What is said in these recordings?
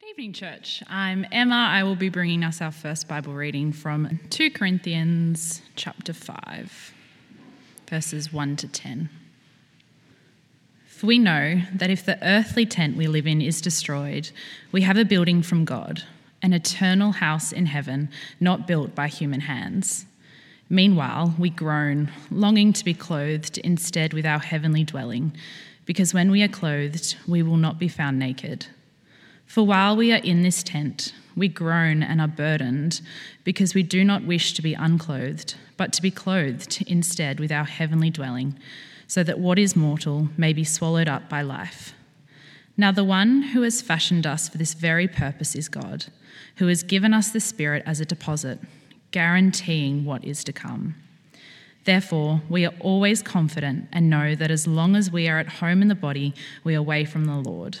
Good evening, church. I'm Emma. I will be bringing us our first Bible reading from 2 Corinthians chapter 5, verses 1 to 10. For we know that if the earthly tent we live in is destroyed, we have a building from God, an eternal house in heaven, not built by human hands. Meanwhile, we groan, longing to be clothed instead with our heavenly dwelling, because when we are clothed, we will not be found naked. For while we are in this tent, we groan and are burdened, because we do not wish to be unclothed, but to be clothed instead with our heavenly dwelling, so that what is mortal may be swallowed up by life. Now, the one who has fashioned us for this very purpose is God, who has given us the Spirit as a deposit, guaranteeing what is to come. Therefore, we are always confident and know that as long as we are at home in the body, we are away from the Lord.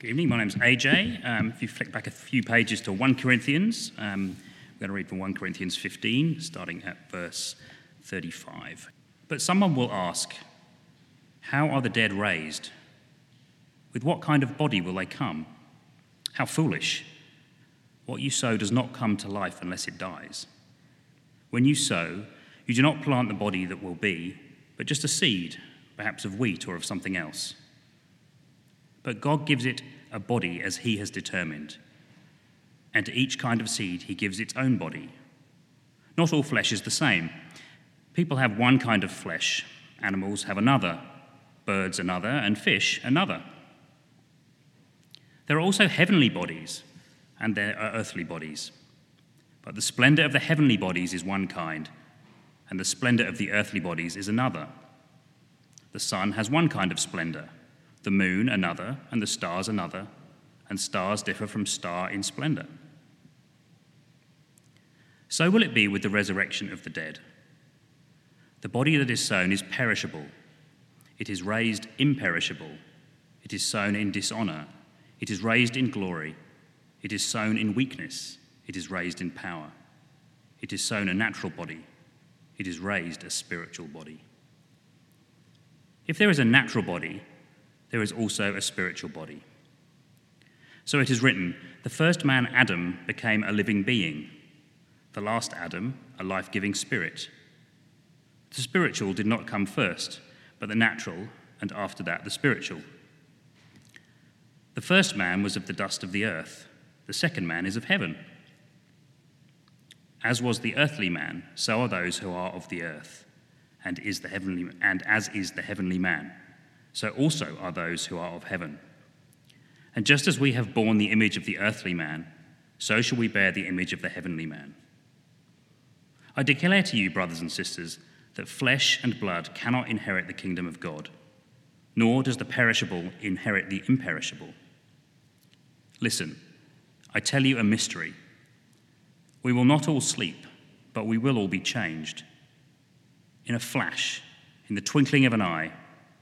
Good evening, my name's AJ. Um, if you flick back a few pages to 1 Corinthians, um, we're going to read from 1 Corinthians 15, starting at verse 35. But someone will ask, How are the dead raised? With what kind of body will they come? How foolish! What you sow does not come to life unless it dies. When you sow, you do not plant the body that will be, but just a seed, perhaps of wheat or of something else. But God gives it a body as He has determined. And to each kind of seed, He gives its own body. Not all flesh is the same. People have one kind of flesh, animals have another, birds another, and fish another. There are also heavenly bodies, and there are earthly bodies. But the splendor of the heavenly bodies is one kind, and the splendor of the earthly bodies is another. The sun has one kind of splendor the moon another, and the stars another, and stars differ from star in splendor. So will it be with the resurrection of the dead. The body that is sown is perishable, it is raised imperishable, it is sown in dishonor, it is raised in glory, it is sown in weakness, it is raised in power, it is sown a natural body, it is raised a spiritual body. If there is a natural body, there is also a spiritual body. So it is written the first man, Adam, became a living being, the last Adam, a life giving spirit. The spiritual did not come first, but the natural, and after that, the spiritual. The first man was of the dust of the earth, the second man is of heaven. As was the earthly man, so are those who are of the earth, and is the heavenly and as is the heavenly man so also are those who are of heaven. And just as we have borne the image of the earthly man, so shall we bear the image of the heavenly man. I declare to you, brothers and sisters, that flesh and blood cannot inherit the kingdom of God, nor does the perishable inherit the imperishable. Listen, I tell you a mystery. We will not all sleep, but we will all be changed. In a flash, in the twinkling of an eye,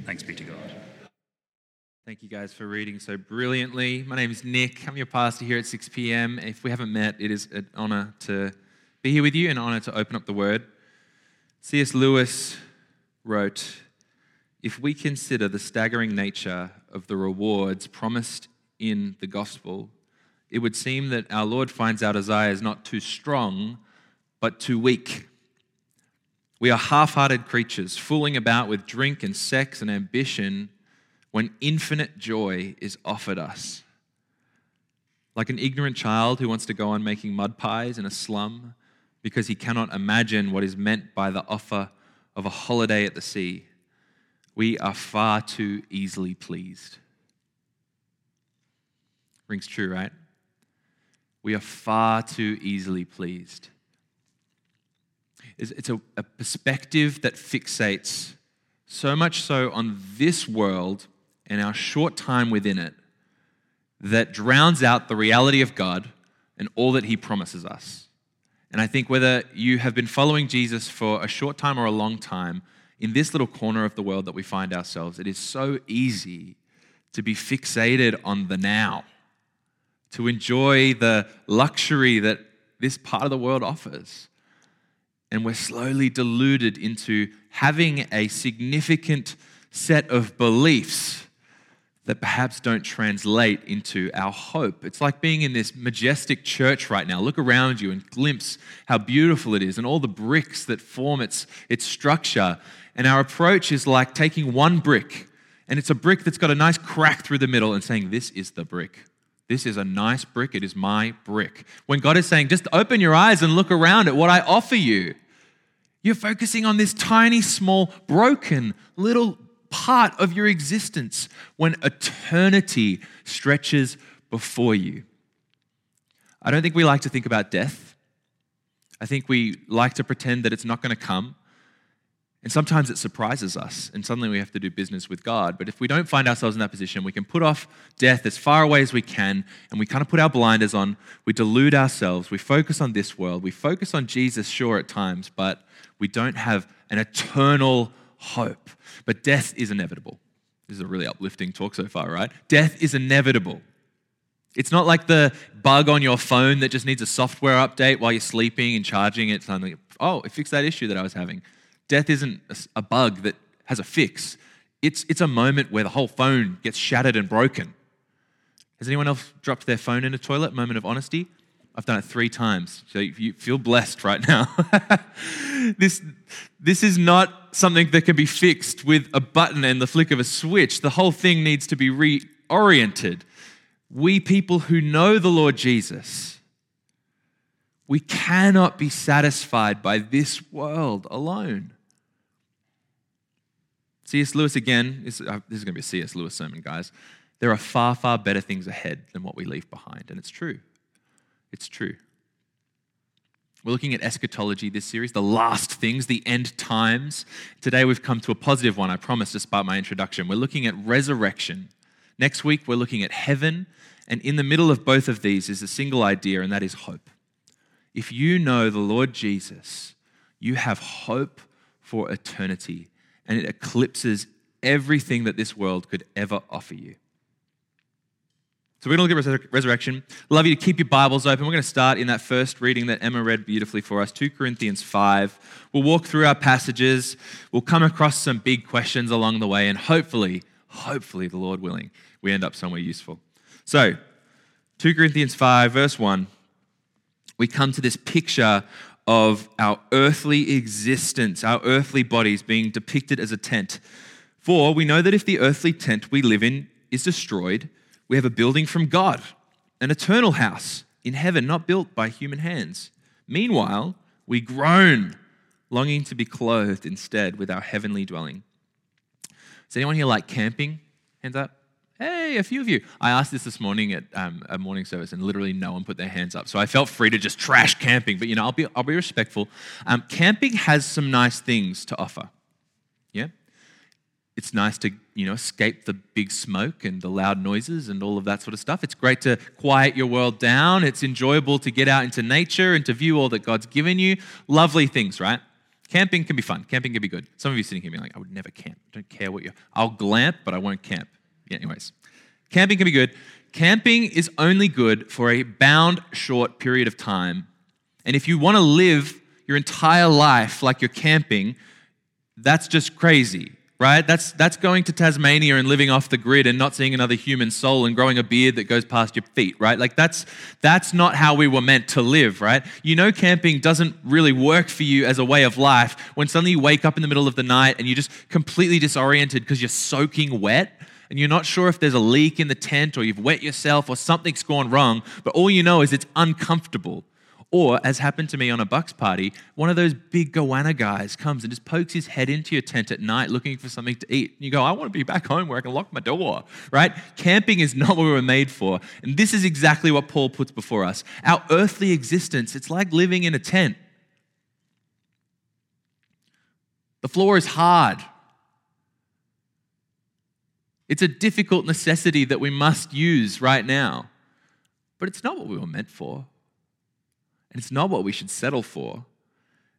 Thanks be to God. Thank you guys for reading so brilliantly. My name is Nick. I'm your pastor here at 6 p.m. If we haven't met, it is an honor to be here with you and honor to open up the word. C.S. Lewis wrote If we consider the staggering nature of the rewards promised in the gospel, it would seem that our Lord finds our desires not too strong, but too weak. We are half hearted creatures, fooling about with drink and sex and ambition when infinite joy is offered us. Like an ignorant child who wants to go on making mud pies in a slum because he cannot imagine what is meant by the offer of a holiday at the sea, we are far too easily pleased. Rings true, right? We are far too easily pleased. It's a, a perspective that fixates so much so on this world and our short time within it that drowns out the reality of God and all that He promises us. And I think whether you have been following Jesus for a short time or a long time, in this little corner of the world that we find ourselves, it is so easy to be fixated on the now, to enjoy the luxury that this part of the world offers. And we're slowly deluded into having a significant set of beliefs that perhaps don't translate into our hope. It's like being in this majestic church right now. Look around you and glimpse how beautiful it is and all the bricks that form its, its structure. And our approach is like taking one brick, and it's a brick that's got a nice crack through the middle, and saying, This is the brick. This is a nice brick. It is my brick. When God is saying, Just open your eyes and look around at what I offer you. You're focusing on this tiny, small, broken little part of your existence when eternity stretches before you. I don't think we like to think about death. I think we like to pretend that it's not going to come. And sometimes it surprises us, and suddenly we have to do business with God. But if we don't find ourselves in that position, we can put off death as far away as we can, and we kind of put our blinders on. We delude ourselves. We focus on this world. We focus on Jesus, sure, at times, but we don't have an eternal hope. But death is inevitable. This is a really uplifting talk so far, right? Death is inevitable. It's not like the bug on your phone that just needs a software update while you're sleeping and charging it. Suddenly, oh, it fixed that issue that I was having. Death isn't a bug that has a fix. It's, it's a moment where the whole phone gets shattered and broken. Has anyone else dropped their phone in a toilet? Moment of honesty. I've done it three times. So you feel blessed right now. this, this is not something that can be fixed with a button and the flick of a switch. The whole thing needs to be reoriented. We people who know the Lord Jesus, we cannot be satisfied by this world alone. C.S. Lewis again, this, uh, this is going to be a C.S. Lewis sermon, guys. There are far, far better things ahead than what we leave behind, and it's true. It's true. We're looking at eschatology this series, the last things, the end times. Today we've come to a positive one, I promise, despite my introduction. We're looking at resurrection. Next week we're looking at heaven. And in the middle of both of these is a single idea, and that is hope. If you know the Lord Jesus, you have hope for eternity, and it eclipses everything that this world could ever offer you. So we're going to look at resurrection. Love you to keep your Bibles open. We're going to start in that first reading that Emma read beautifully for us, 2 Corinthians 5. We'll walk through our passages. We'll come across some big questions along the way, and hopefully, hopefully, the Lord willing, we end up somewhere useful. So, 2 Corinthians 5, verse 1, we come to this picture of our earthly existence, our earthly bodies being depicted as a tent. For we know that if the earthly tent we live in is destroyed, we have a building from God, an eternal house in heaven, not built by human hands. Meanwhile, we groan, longing to be clothed instead with our heavenly dwelling. Does anyone here like camping? Hands up. Hey, a few of you. I asked this this morning at um, a morning service, and literally no one put their hands up. So I felt free to just trash camping. But you know, I'll be I'll be respectful. Um, camping has some nice things to offer. It's nice to you know escape the big smoke and the loud noises and all of that sort of stuff. It's great to quiet your world down. It's enjoyable to get out into nature and to view all that god's given you. Lovely things right? Camping can be fun. Camping can be good. Some of you sitting here being like i would never camp. I don't care what you i'll glamp but i won't camp. Yeah, anyways. Camping can be good. Camping is only good for a bound short period of time. And if you want to live your entire life like you're camping, that's just crazy, right? That's, that's going to Tasmania and living off the grid and not seeing another human soul and growing a beard that goes past your feet, right? Like that's, that's not how we were meant to live, right? You know, camping doesn't really work for you as a way of life when suddenly you wake up in the middle of the night and you're just completely disoriented because you're soaking wet and you're not sure if there's a leak in the tent or you've wet yourself or something's gone wrong, but all you know is it's uncomfortable. Or, as happened to me on a Bucks party, one of those big goanna guys comes and just pokes his head into your tent at night looking for something to eat. And you go, I want to be back home where I can lock my door, right? Camping is not what we were made for. And this is exactly what Paul puts before us. Our earthly existence, it's like living in a tent. The floor is hard. It's a difficult necessity that we must use right now. But it's not what we were meant for. And it's not what we should settle for.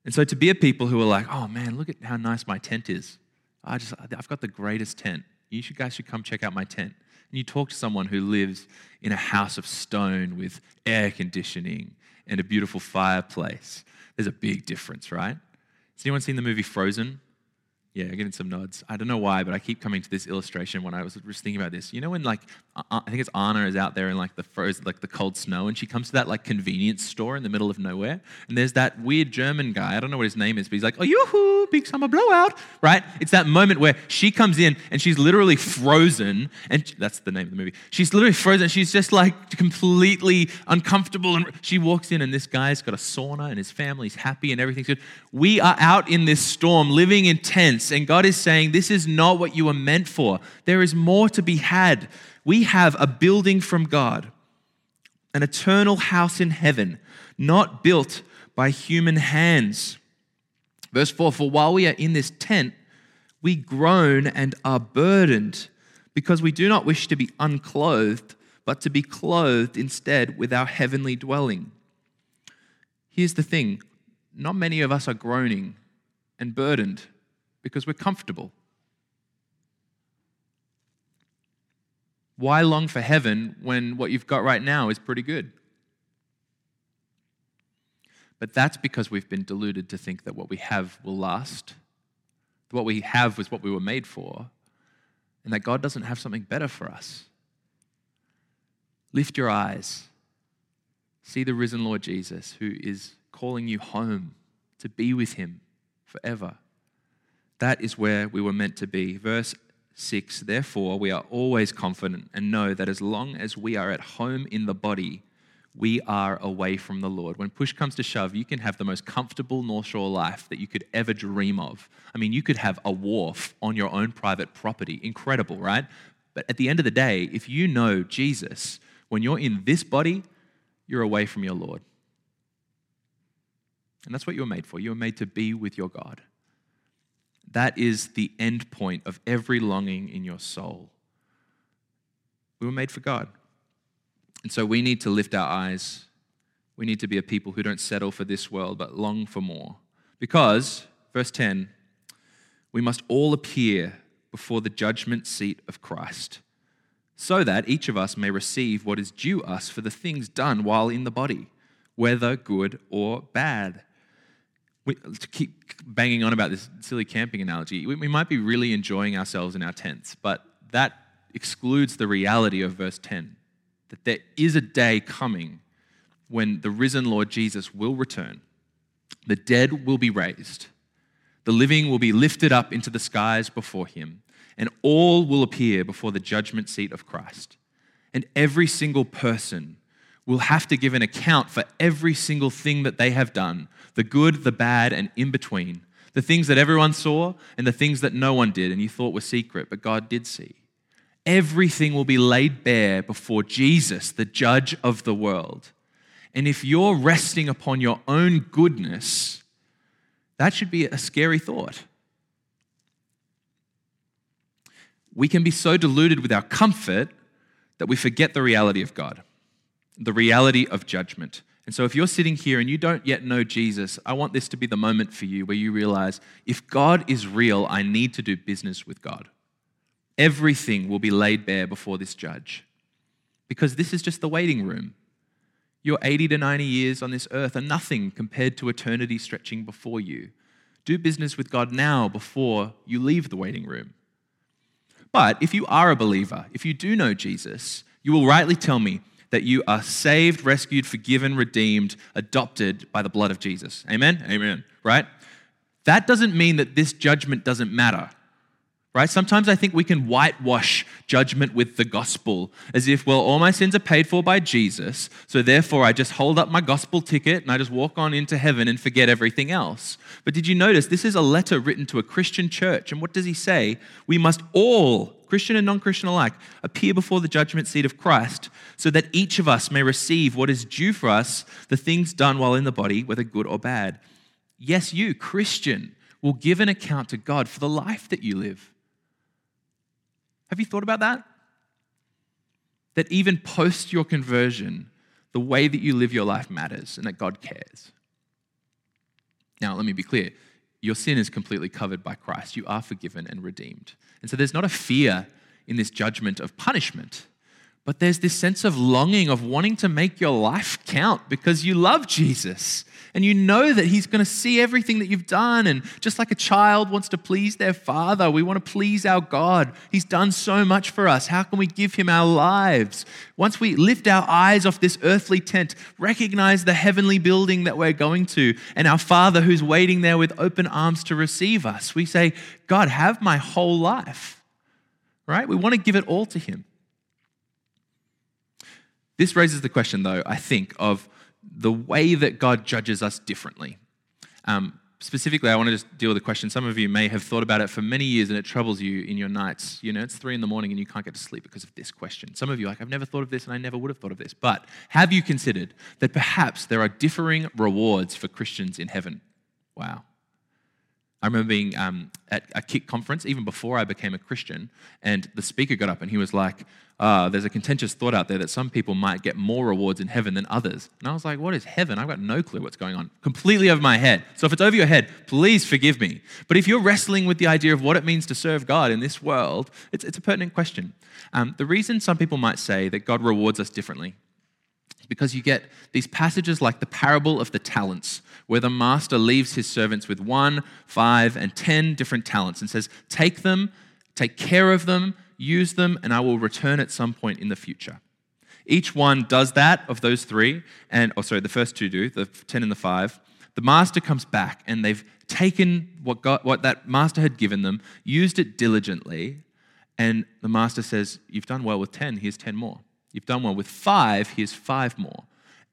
And so to be a people who are like, oh man, look at how nice my tent is. I just, I've got the greatest tent. You should, guys should come check out my tent. And you talk to someone who lives in a house of stone with air conditioning and a beautiful fireplace. There's a big difference, right? Has anyone seen the movie Frozen? Yeah, getting some nods. I don't know why, but I keep coming to this illustration when I was just thinking about this. You know, when like I think it's Anna is out there in like the frozen, like the cold snow, and she comes to that like convenience store in the middle of nowhere, and there's that weird German guy. I don't know what his name is, but he's like, "Oh, yoo-hoo, big summer blowout!" Right? It's that moment where she comes in and she's literally frozen, and that's the name of the movie. She's literally frozen. She's just like completely uncomfortable, and she walks in, and this guy's got a sauna, and his family's happy, and everything's good. We are out in this storm, living in tents and God is saying, This is not what you were meant for. There is more to be had. We have a building from God, an eternal house in heaven, not built by human hands. Verse 4 For while we are in this tent, we groan and are burdened because we do not wish to be unclothed, but to be clothed instead with our heavenly dwelling. Here's the thing not many of us are groaning and burdened because we're comfortable. Why long for heaven when what you've got right now is pretty good? But that's because we've been deluded to think that what we have will last. What we have was what we were made for, and that God doesn't have something better for us. Lift your eyes. See the risen Lord Jesus, who is calling you home to be with him forever. That is where we were meant to be. Verse 6 Therefore, we are always confident and know that as long as we are at home in the body, we are away from the Lord. When push comes to shove, you can have the most comfortable North Shore life that you could ever dream of. I mean, you could have a wharf on your own private property. Incredible, right? But at the end of the day, if you know Jesus, when you're in this body, you're away from your Lord. And that's what you were made for. You were made to be with your God. That is the end point of every longing in your soul. We were made for God. And so we need to lift our eyes. We need to be a people who don't settle for this world, but long for more. Because, verse 10, we must all appear before the judgment seat of Christ, so that each of us may receive what is due us for the things done while in the body, whether good or bad we, to keep banging on about this silly camping analogy, we, we might be really enjoying ourselves in our tents, but that excludes the reality of verse 10 that there is a day coming when the risen Lord Jesus will return, the dead will be raised, the living will be lifted up into the skies before him, and all will appear before the judgment seat of Christ. And every single person will have to give an account for every single thing that they have done the good, the bad, and in between. The things that everyone saw and the things that no one did and you thought were secret, but God did see. Everything will be laid bare before Jesus, the judge of the world. And if you're resting upon your own goodness, that should be a scary thought. We can be so deluded with our comfort that we forget the reality of God the reality of judgment. And so, if you're sitting here and you don't yet know Jesus, I want this to be the moment for you where you realize if God is real, I need to do business with God. Everything will be laid bare before this judge because this is just the waiting room. Your 80 to 90 years on this earth are nothing compared to eternity stretching before you. Do business with God now before you leave the waiting room. But if you are a believer, if you do know Jesus, you will rightly tell me that you are saved, rescued, forgiven, redeemed, adopted by the blood of Jesus. Amen? Amen. Right? That doesn't mean that this judgment doesn't matter right? Sometimes I think we can whitewash judgment with the gospel as if, well, all my sins are paid for by Jesus, so therefore I just hold up my gospel ticket and I just walk on into heaven and forget everything else. But did you notice this is a letter written to a Christian church? And what does he say? We must all, Christian and non Christian alike, appear before the judgment seat of Christ so that each of us may receive what is due for us, the things done while in the body, whether good or bad. Yes, you, Christian, will give an account to God for the life that you live. Have you thought about that? That even post your conversion, the way that you live your life matters and that God cares. Now, let me be clear your sin is completely covered by Christ. You are forgiven and redeemed. And so there's not a fear in this judgment of punishment. But there's this sense of longing, of wanting to make your life count because you love Jesus and you know that He's going to see everything that you've done. And just like a child wants to please their father, we want to please our God. He's done so much for us. How can we give Him our lives? Once we lift our eyes off this earthly tent, recognize the heavenly building that we're going to, and our Father who's waiting there with open arms to receive us, we say, God, have my whole life. Right? We want to give it all to Him. This raises the question, though, I think, of the way that God judges us differently. Um, specifically, I want to just deal with the question. Some of you may have thought about it for many years and it troubles you in your nights. You know, it's three in the morning and you can't get to sleep because of this question. Some of you like, I've never thought of this and I never would have thought of this. But have you considered that perhaps there are differing rewards for Christians in heaven? Wow. I remember being um, at a kick conference even before I became a Christian, and the speaker got up and he was like, uh, There's a contentious thought out there that some people might get more rewards in heaven than others. And I was like, What is heaven? I've got no clue what's going on. Completely over my head. So if it's over your head, please forgive me. But if you're wrestling with the idea of what it means to serve God in this world, it's, it's a pertinent question. Um, the reason some people might say that God rewards us differently is because you get these passages like the parable of the talents, where the master leaves his servants with one, five, and ten different talents and says, Take them, take care of them, use them, and I will return at some point in the future. Each one does that of those three, and, oh, sorry, the first two do, the 10 and the 5. The master comes back and they've taken what, God, what that master had given them, used it diligently, and the master says, You've done well with 10, here's 10 more. You've done well with five, here's five more.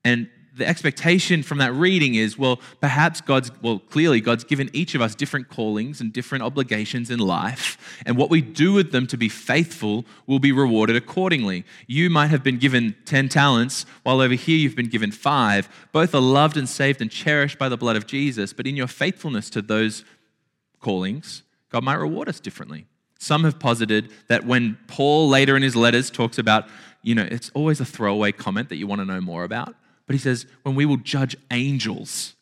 And the expectation from that reading is well, perhaps God's, well, clearly God's given each of us different callings and different obligations in life. And what we do with them to be faithful will be rewarded accordingly. You might have been given 10 talents, while over here you've been given five. Both are loved and saved and cherished by the blood of Jesus. But in your faithfulness to those callings, God might reward us differently. Some have posited that when Paul later in his letters talks about you know, it's always a throwaway comment that you want to know more about. But he says, when we will judge angels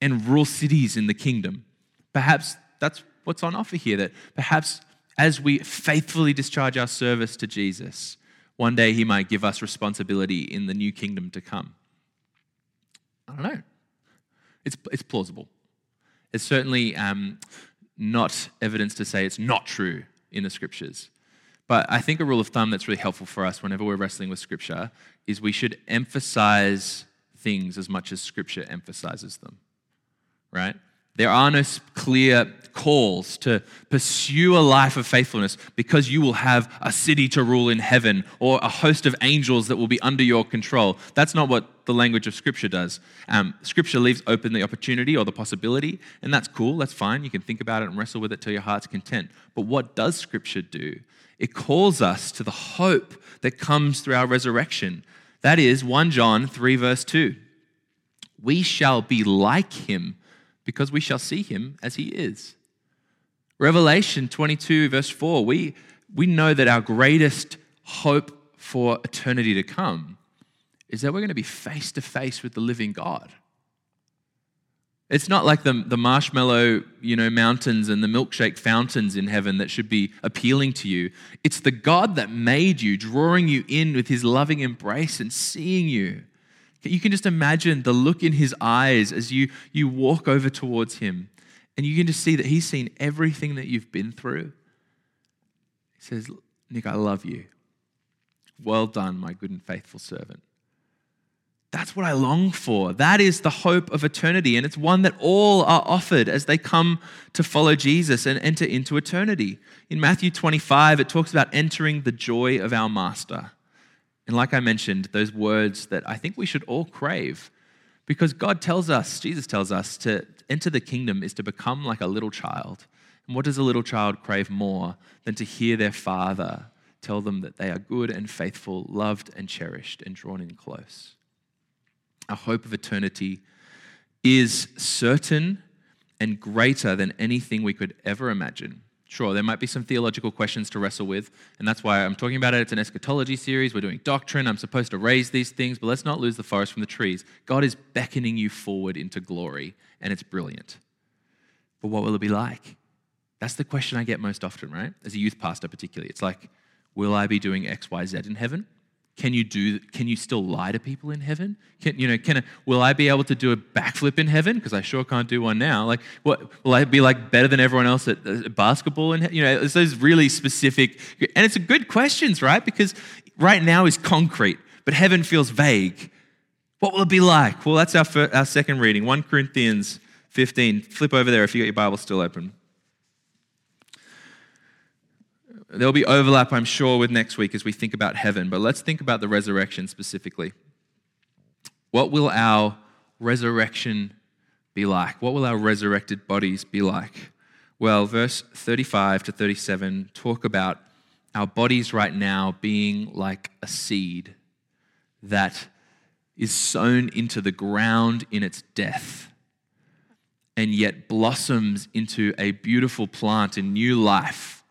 and rule cities in the kingdom, perhaps that's what's on offer here. That perhaps as we faithfully discharge our service to Jesus, one day he might give us responsibility in the new kingdom to come. I don't know. It's, it's plausible. It's certainly um, not evidence to say it's not true in the scriptures. But I think a rule of thumb that's really helpful for us whenever we're wrestling with Scripture is we should emphasize things as much as Scripture emphasizes them, right? There are no clear calls to pursue a life of faithfulness because you will have a city to rule in heaven or a host of angels that will be under your control. That's not what the language of Scripture does. Um, scripture leaves open the opportunity or the possibility, and that's cool, that's fine. You can think about it and wrestle with it till your heart's content. But what does Scripture do? It calls us to the hope that comes through our resurrection. That is 1 John 3, verse 2. We shall be like him because we shall see him as he is. Revelation 22, verse 4, we, we know that our greatest hope for eternity to come is that we're going to be face to face with the living God. It's not like the, the marshmallow, you know, mountains and the milkshake fountains in heaven that should be appealing to you. It's the God that made you, drawing you in with his loving embrace and seeing you, You can just imagine the look in his eyes as you, you walk over towards him, and you can just see that he's seen everything that you've been through. He says, Nick, I love you. Well done, my good and faithful servant. That's what I long for. That is the hope of eternity. And it's one that all are offered as they come to follow Jesus and enter into eternity. In Matthew 25, it talks about entering the joy of our Master. And like I mentioned, those words that I think we should all crave because God tells us, Jesus tells us, to enter the kingdom is to become like a little child. And what does a little child crave more than to hear their father tell them that they are good and faithful, loved and cherished, and drawn in close? Our hope of eternity is certain and greater than anything we could ever imagine. Sure, there might be some theological questions to wrestle with, and that's why I'm talking about it. It's an eschatology series. We're doing doctrine. I'm supposed to raise these things, but let's not lose the forest from the trees. God is beckoning you forward into glory, and it's brilliant. But what will it be like? That's the question I get most often, right? As a youth pastor, particularly. It's like, will I be doing X, Y, Z in heaven? Can you do? Can you still lie to people in heaven? Can you know? Can I, will I be able to do a backflip in heaven? Because I sure can't do one now. Like, what will I be like better than everyone else at, basketball? And you know, it's those really specific. And it's a good questions, right? Because right now is concrete, but heaven feels vague. What will it be like? Well, that's our first, our second reading, one Corinthians 15. Flip over there if you got your Bible still open. There'll be overlap, I'm sure, with next week as we think about heaven, but let's think about the resurrection specifically. What will our resurrection be like? What will our resurrected bodies be like? Well, verse 35 to 37 talk about our bodies right now being like a seed that is sown into the ground in its death and yet blossoms into a beautiful plant in new life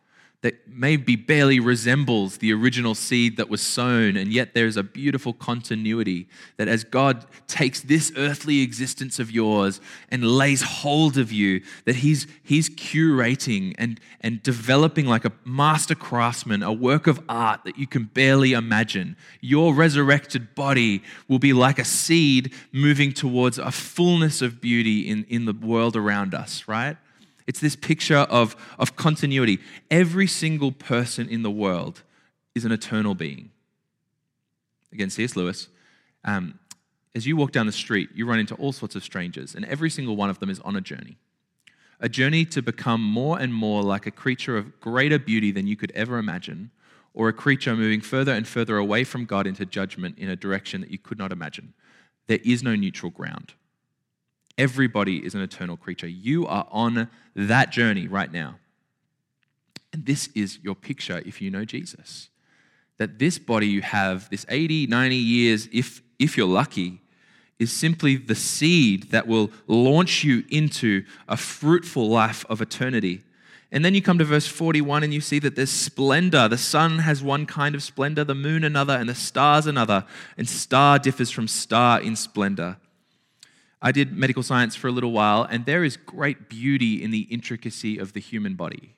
that maybe barely resembles the original seed that was sown, and yet there's a beautiful continuity that as God takes this earthly existence of yours and lays hold of you, that He's, he's curating and, and developing like a master craftsman, a work of art that you can barely imagine. Your resurrected body will be like a seed moving towards a fullness of beauty in, in the world around us, right? It's this picture of, of continuity. Every single person in the world is an eternal being. Again, C.S. Lewis, um, as you walk down the street, you run into all sorts of strangers, and every single one of them is on a journey. A journey to become more and more like a creature of greater beauty than you could ever imagine, or a creature moving further and further away from God into judgment in a direction that you could not imagine. There is no neutral ground. Everybody is an eternal creature. You are on that journey right now. And this is your picture if you know Jesus. That this body you have, this 80, 90 years, if, if you're lucky, is simply the seed that will launch you into a fruitful life of eternity. And then you come to verse 41 and you see that there's splendor. The sun has one kind of splendor, the moon another, and the stars another. And star differs from star in splendor. I did medical science for a little while, and there is great beauty in the intricacy of the human body.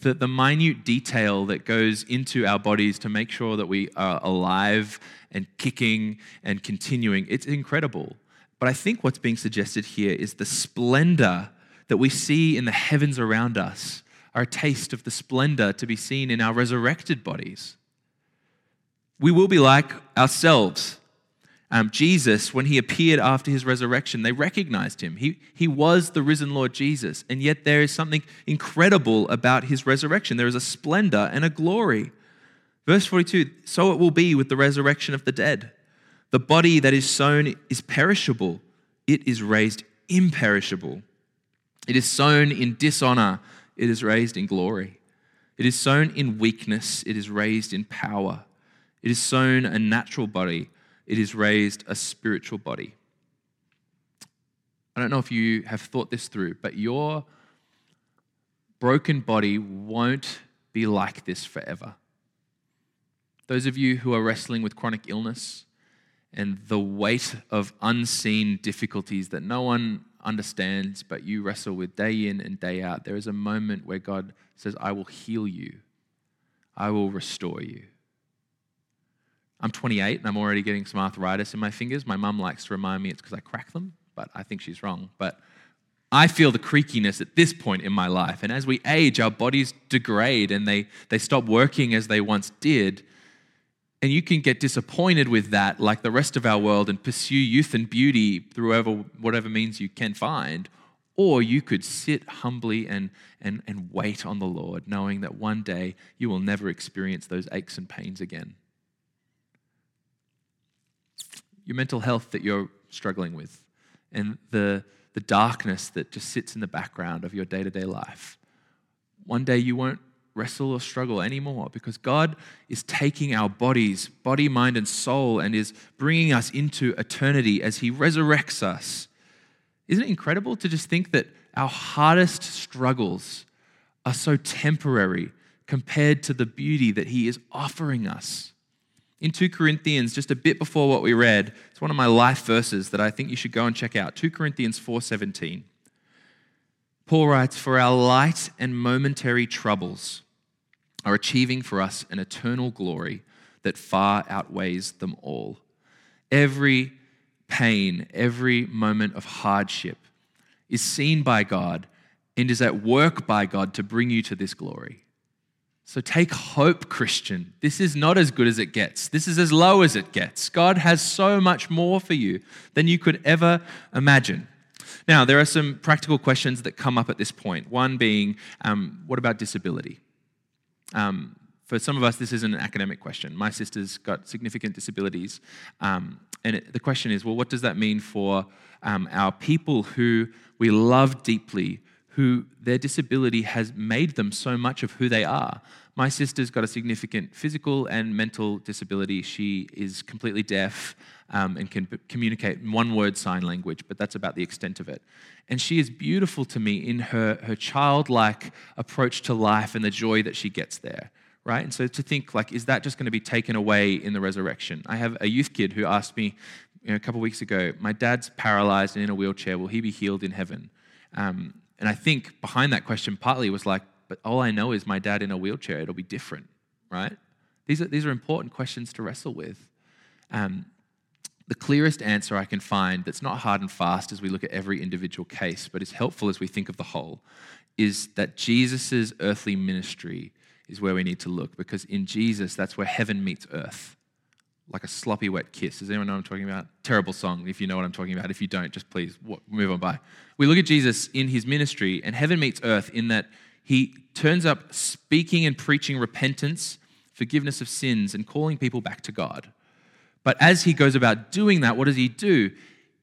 The, the minute detail that goes into our bodies to make sure that we are alive and kicking and continuing, it's incredible. But I think what's being suggested here is the splendor that we see in the heavens around us our taste of the splendor to be seen in our resurrected bodies. We will be like ourselves um, Jesus, when he appeared after his resurrection, they recognized him. He, he was the risen Lord Jesus. And yet there is something incredible about his resurrection. There is a splendor and a glory. Verse 42 So it will be with the resurrection of the dead. The body that is sown is perishable, it is raised imperishable. It is sown in dishonor, it is raised in glory. It is sown in weakness, it is raised in power. It is sown a natural body it is raised a spiritual body. I don't know if you have thought this through, but your broken body won't be like this forever. Those of you who are wrestling with chronic illness and the weight of unseen difficulties that no one understands, but you wrestle with day in and day out, there is a moment where God says, I will heal you, I will restore you. I'm 28 and I'm already getting some arthritis in my fingers. My mum likes to remind me it's because I crack them, but I think she's wrong. But I feel the creakiness at this point in my life. And as we age, our bodies degrade and they, they stop working as they once did. And you can get disappointed with that, like the rest of our world, and pursue youth and beauty through whatever, whatever means you can find. Or you could sit humbly and, and, and wait on the Lord, knowing that one day you will never experience those aches and pains again. Your mental health that you're struggling with, and the, the darkness that just sits in the background of your day to day life. One day you won't wrestle or struggle anymore because God is taking our bodies, body, mind, and soul, and is bringing us into eternity as He resurrects us. Isn't it incredible to just think that our hardest struggles are so temporary compared to the beauty that He is offering us? In 2 Corinthians, just a bit before what we read, it's one of my life verses that I think you should go and check out. 2 Corinthians 4:17. Paul writes, "For our light and momentary troubles are achieving for us an eternal glory that far outweighs them all. Every pain, every moment of hardship is seen by God and is at work by God to bring you to this glory. So take hope, Christian. This is not as good as it gets. This is as low as it gets. God has so much more for you than you could ever imagine. Now, there are some practical questions that come up at this point. One being, um, what about disability? Um, for some of us, this isn't an academic question. My sister's got significant disabilities. Um, and it, the question is well, what does that mean for um, our people who we love deeply, who their disability has made them so much of who they are? My sister's got a significant physical and mental disability. She is completely deaf um, and can communicate in one word sign language, but that's about the extent of it. And she is beautiful to me in her, her childlike approach to life and the joy that she gets there, right? And so to think, like, is that just going to be taken away in the resurrection? I have a youth kid who asked me you know, a couple weeks ago, my dad's paralyzed and in a wheelchair. Will he be healed in heaven? Um, and I think behind that question partly was like, but all I know is my dad in a wheelchair. It'll be different, right? These are, these are important questions to wrestle with. Um, the clearest answer I can find that's not hard and fast as we look at every individual case, but is helpful as we think of the whole, is that Jesus' earthly ministry is where we need to look because in Jesus, that's where heaven meets earth. Like a sloppy wet kiss. Does anyone know what I'm talking about? Terrible song if you know what I'm talking about. If you don't, just please move on by. We look at Jesus in his ministry, and heaven meets earth in that he turns up speaking and preaching repentance, forgiveness of sins, and calling people back to God. But as he goes about doing that, what does he do?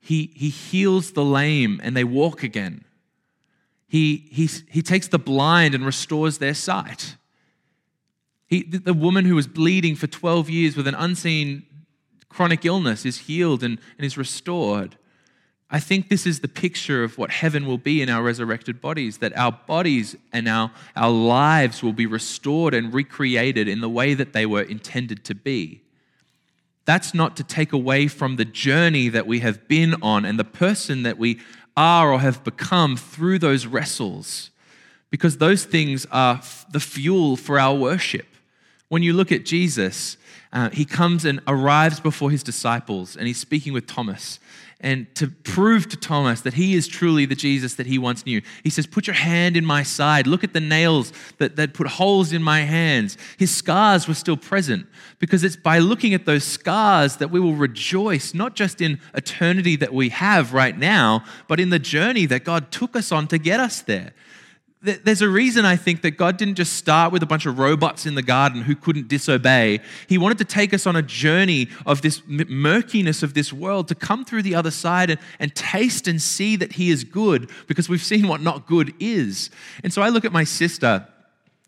He, he heals the lame and they walk again. He, he, he takes the blind and restores their sight. He, the woman who was bleeding for 12 years with an unseen chronic illness is healed and, and is restored. I think this is the picture of what heaven will be in our resurrected bodies, that our bodies and our, our lives will be restored and recreated in the way that they were intended to be. That's not to take away from the journey that we have been on and the person that we are or have become through those wrestles, because those things are the fuel for our worship. When you look at Jesus, uh, he comes and arrives before his disciples, and he's speaking with Thomas and to prove to Thomas that he is truly the Jesus that he once knew. He says, Put your hand in my side. Look at the nails that, that put holes in my hands. His scars were still present because it's by looking at those scars that we will rejoice, not just in eternity that we have right now, but in the journey that God took us on to get us there there's a reason I think that God didn't just start with a bunch of robots in the garden who couldn't disobey. He wanted to take us on a journey of this murkiness of this world to come through the other side and, and taste and see that He is good because we've seen what not good is. And so I look at my sister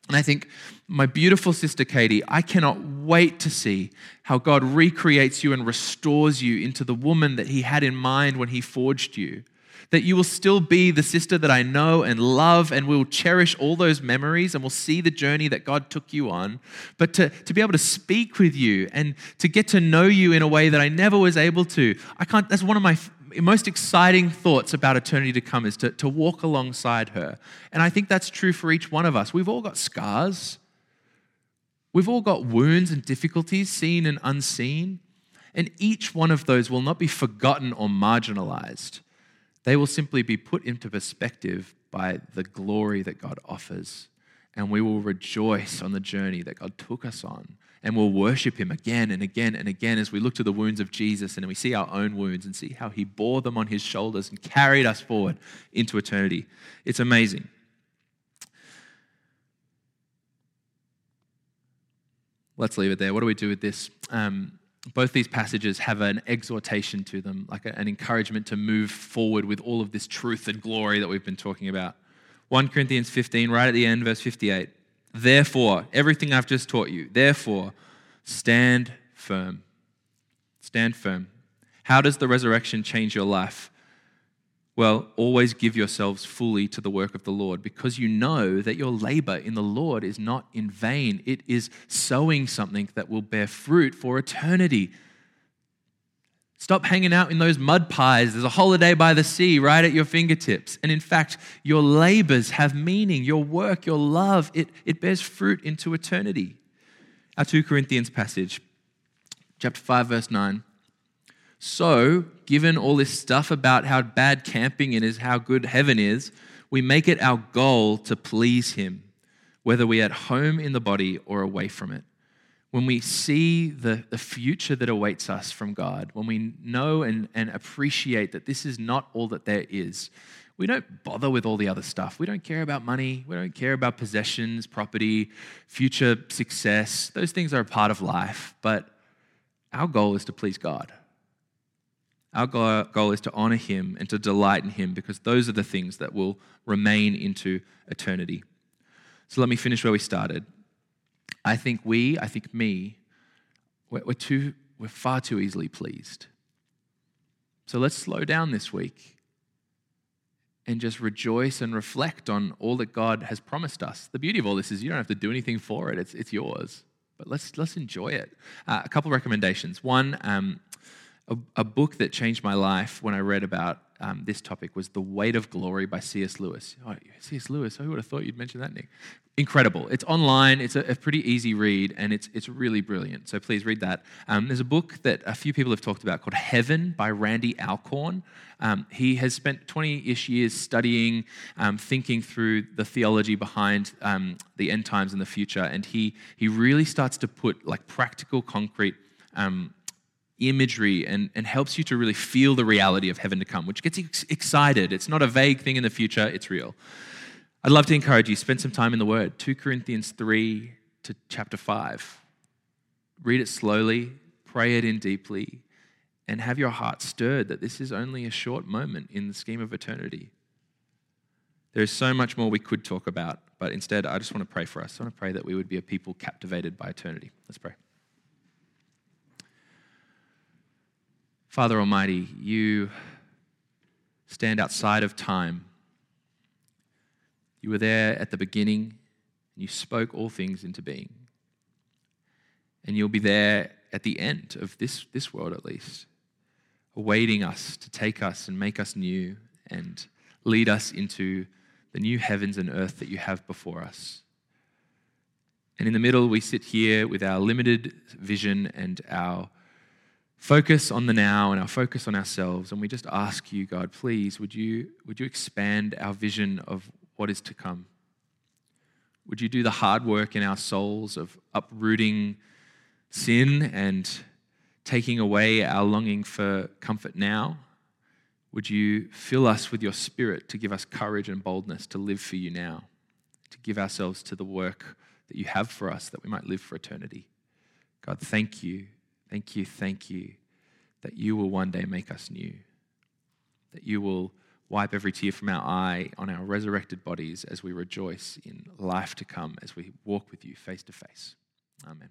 and I think, my beautiful sister Katie, I cannot wait to see how God recreates you and restores you into the woman that He had in mind when He forged you that you will still be the sister that I know and love, and we'll cherish all those memories and we'll see the journey that God took you on. But to, to be able to speak with you and to get to know you in a way that I never was able to, I can't, that's one of my most exciting thoughts about eternity to come is to, to walk alongside her. And I think that's true for each one of us. We've all got scars. We've all got wounds and difficulties, seen and unseen, and each one of those will not be forgotten or marginalized. They will simply be put into perspective by the glory that God offers. And we will rejoice on the journey that God took us on. And we'll worship Him again and again and again as we look to the wounds of Jesus and we see our own wounds and see how He bore them on His shoulders and carried us forward into eternity. It's amazing. Let's leave it there. What do we do with this? Um, both these passages have an exhortation to them, like an encouragement to move forward with all of this truth and glory that we've been talking about. 1 Corinthians 15, right at the end, verse 58. Therefore, everything I've just taught you, therefore, stand firm. Stand firm. How does the resurrection change your life? Well, always give yourselves fully to the work of the Lord because you know that your labor in the Lord is not in vain. It is sowing something that will bear fruit for eternity. Stop hanging out in those mud pies. There's a holiday by the sea right at your fingertips. And in fact, your labors have meaning. Your work, your love, it, it bears fruit into eternity. Our 2 Corinthians passage, chapter 5, verse 9. So, given all this stuff about how bad camping is, how good heaven is, we make it our goal to please Him, whether we're at home in the body or away from it. When we see the, the future that awaits us from God, when we know and, and appreciate that this is not all that there is, we don't bother with all the other stuff. We don't care about money. We don't care about possessions, property, future success. Those things are a part of life, but our goal is to please God. Our goal is to honor him and to delight in him because those are the things that will remain into eternity. So let me finish where we started. I think we, I think me, we're, too, we're far too easily pleased. So let's slow down this week and just rejoice and reflect on all that God has promised us. The beauty of all this is you don't have to do anything for it, it's, it's yours. But let's, let's enjoy it. Uh, a couple recommendations. One, um, a, a book that changed my life when I read about um, this topic was The Weight of Glory by C.S. Lewis. Oh, C.S. Lewis, who would have thought you'd mention that, Nick? Incredible. It's online, it's a, a pretty easy read, and it's, it's really brilliant. So please read that. Um, there's a book that a few people have talked about called Heaven by Randy Alcorn. Um, he has spent 20 ish years studying, um, thinking through the theology behind um, the end times and the future, and he, he really starts to put like practical, concrete um, imagery and, and helps you to really feel the reality of heaven to come, which gets you excited. It's not a vague thing in the future, it's real. I'd love to encourage you, spend some time in the Word. 2 Corinthians 3 to chapter 5. Read it slowly, pray it in deeply, and have your heart stirred that this is only a short moment in the scheme of eternity. There is so much more we could talk about, but instead, I just want to pray for us. I want to pray that we would be a people captivated by eternity. Let's pray. Father Almighty, you stand outside of time. You were there at the beginning, and you spoke all things into being. And you'll be there at the end of this, this world, at least, awaiting us to take us and make us new and lead us into the new heavens and earth that you have before us. And in the middle, we sit here with our limited vision and our focus on the now and our focus on ourselves. And we just ask you, God, please, would you, would you expand our vision of what is to come? Would you do the hard work in our souls of uprooting sin and taking away our longing for comfort now? Would you fill us with your spirit to give us courage and boldness to live for you now, to give ourselves to the work that you have for us that we might live for eternity? God, thank you Thank you, thank you that you will one day make us new, that you will wipe every tear from our eye on our resurrected bodies as we rejoice in life to come, as we walk with you face to face. Amen.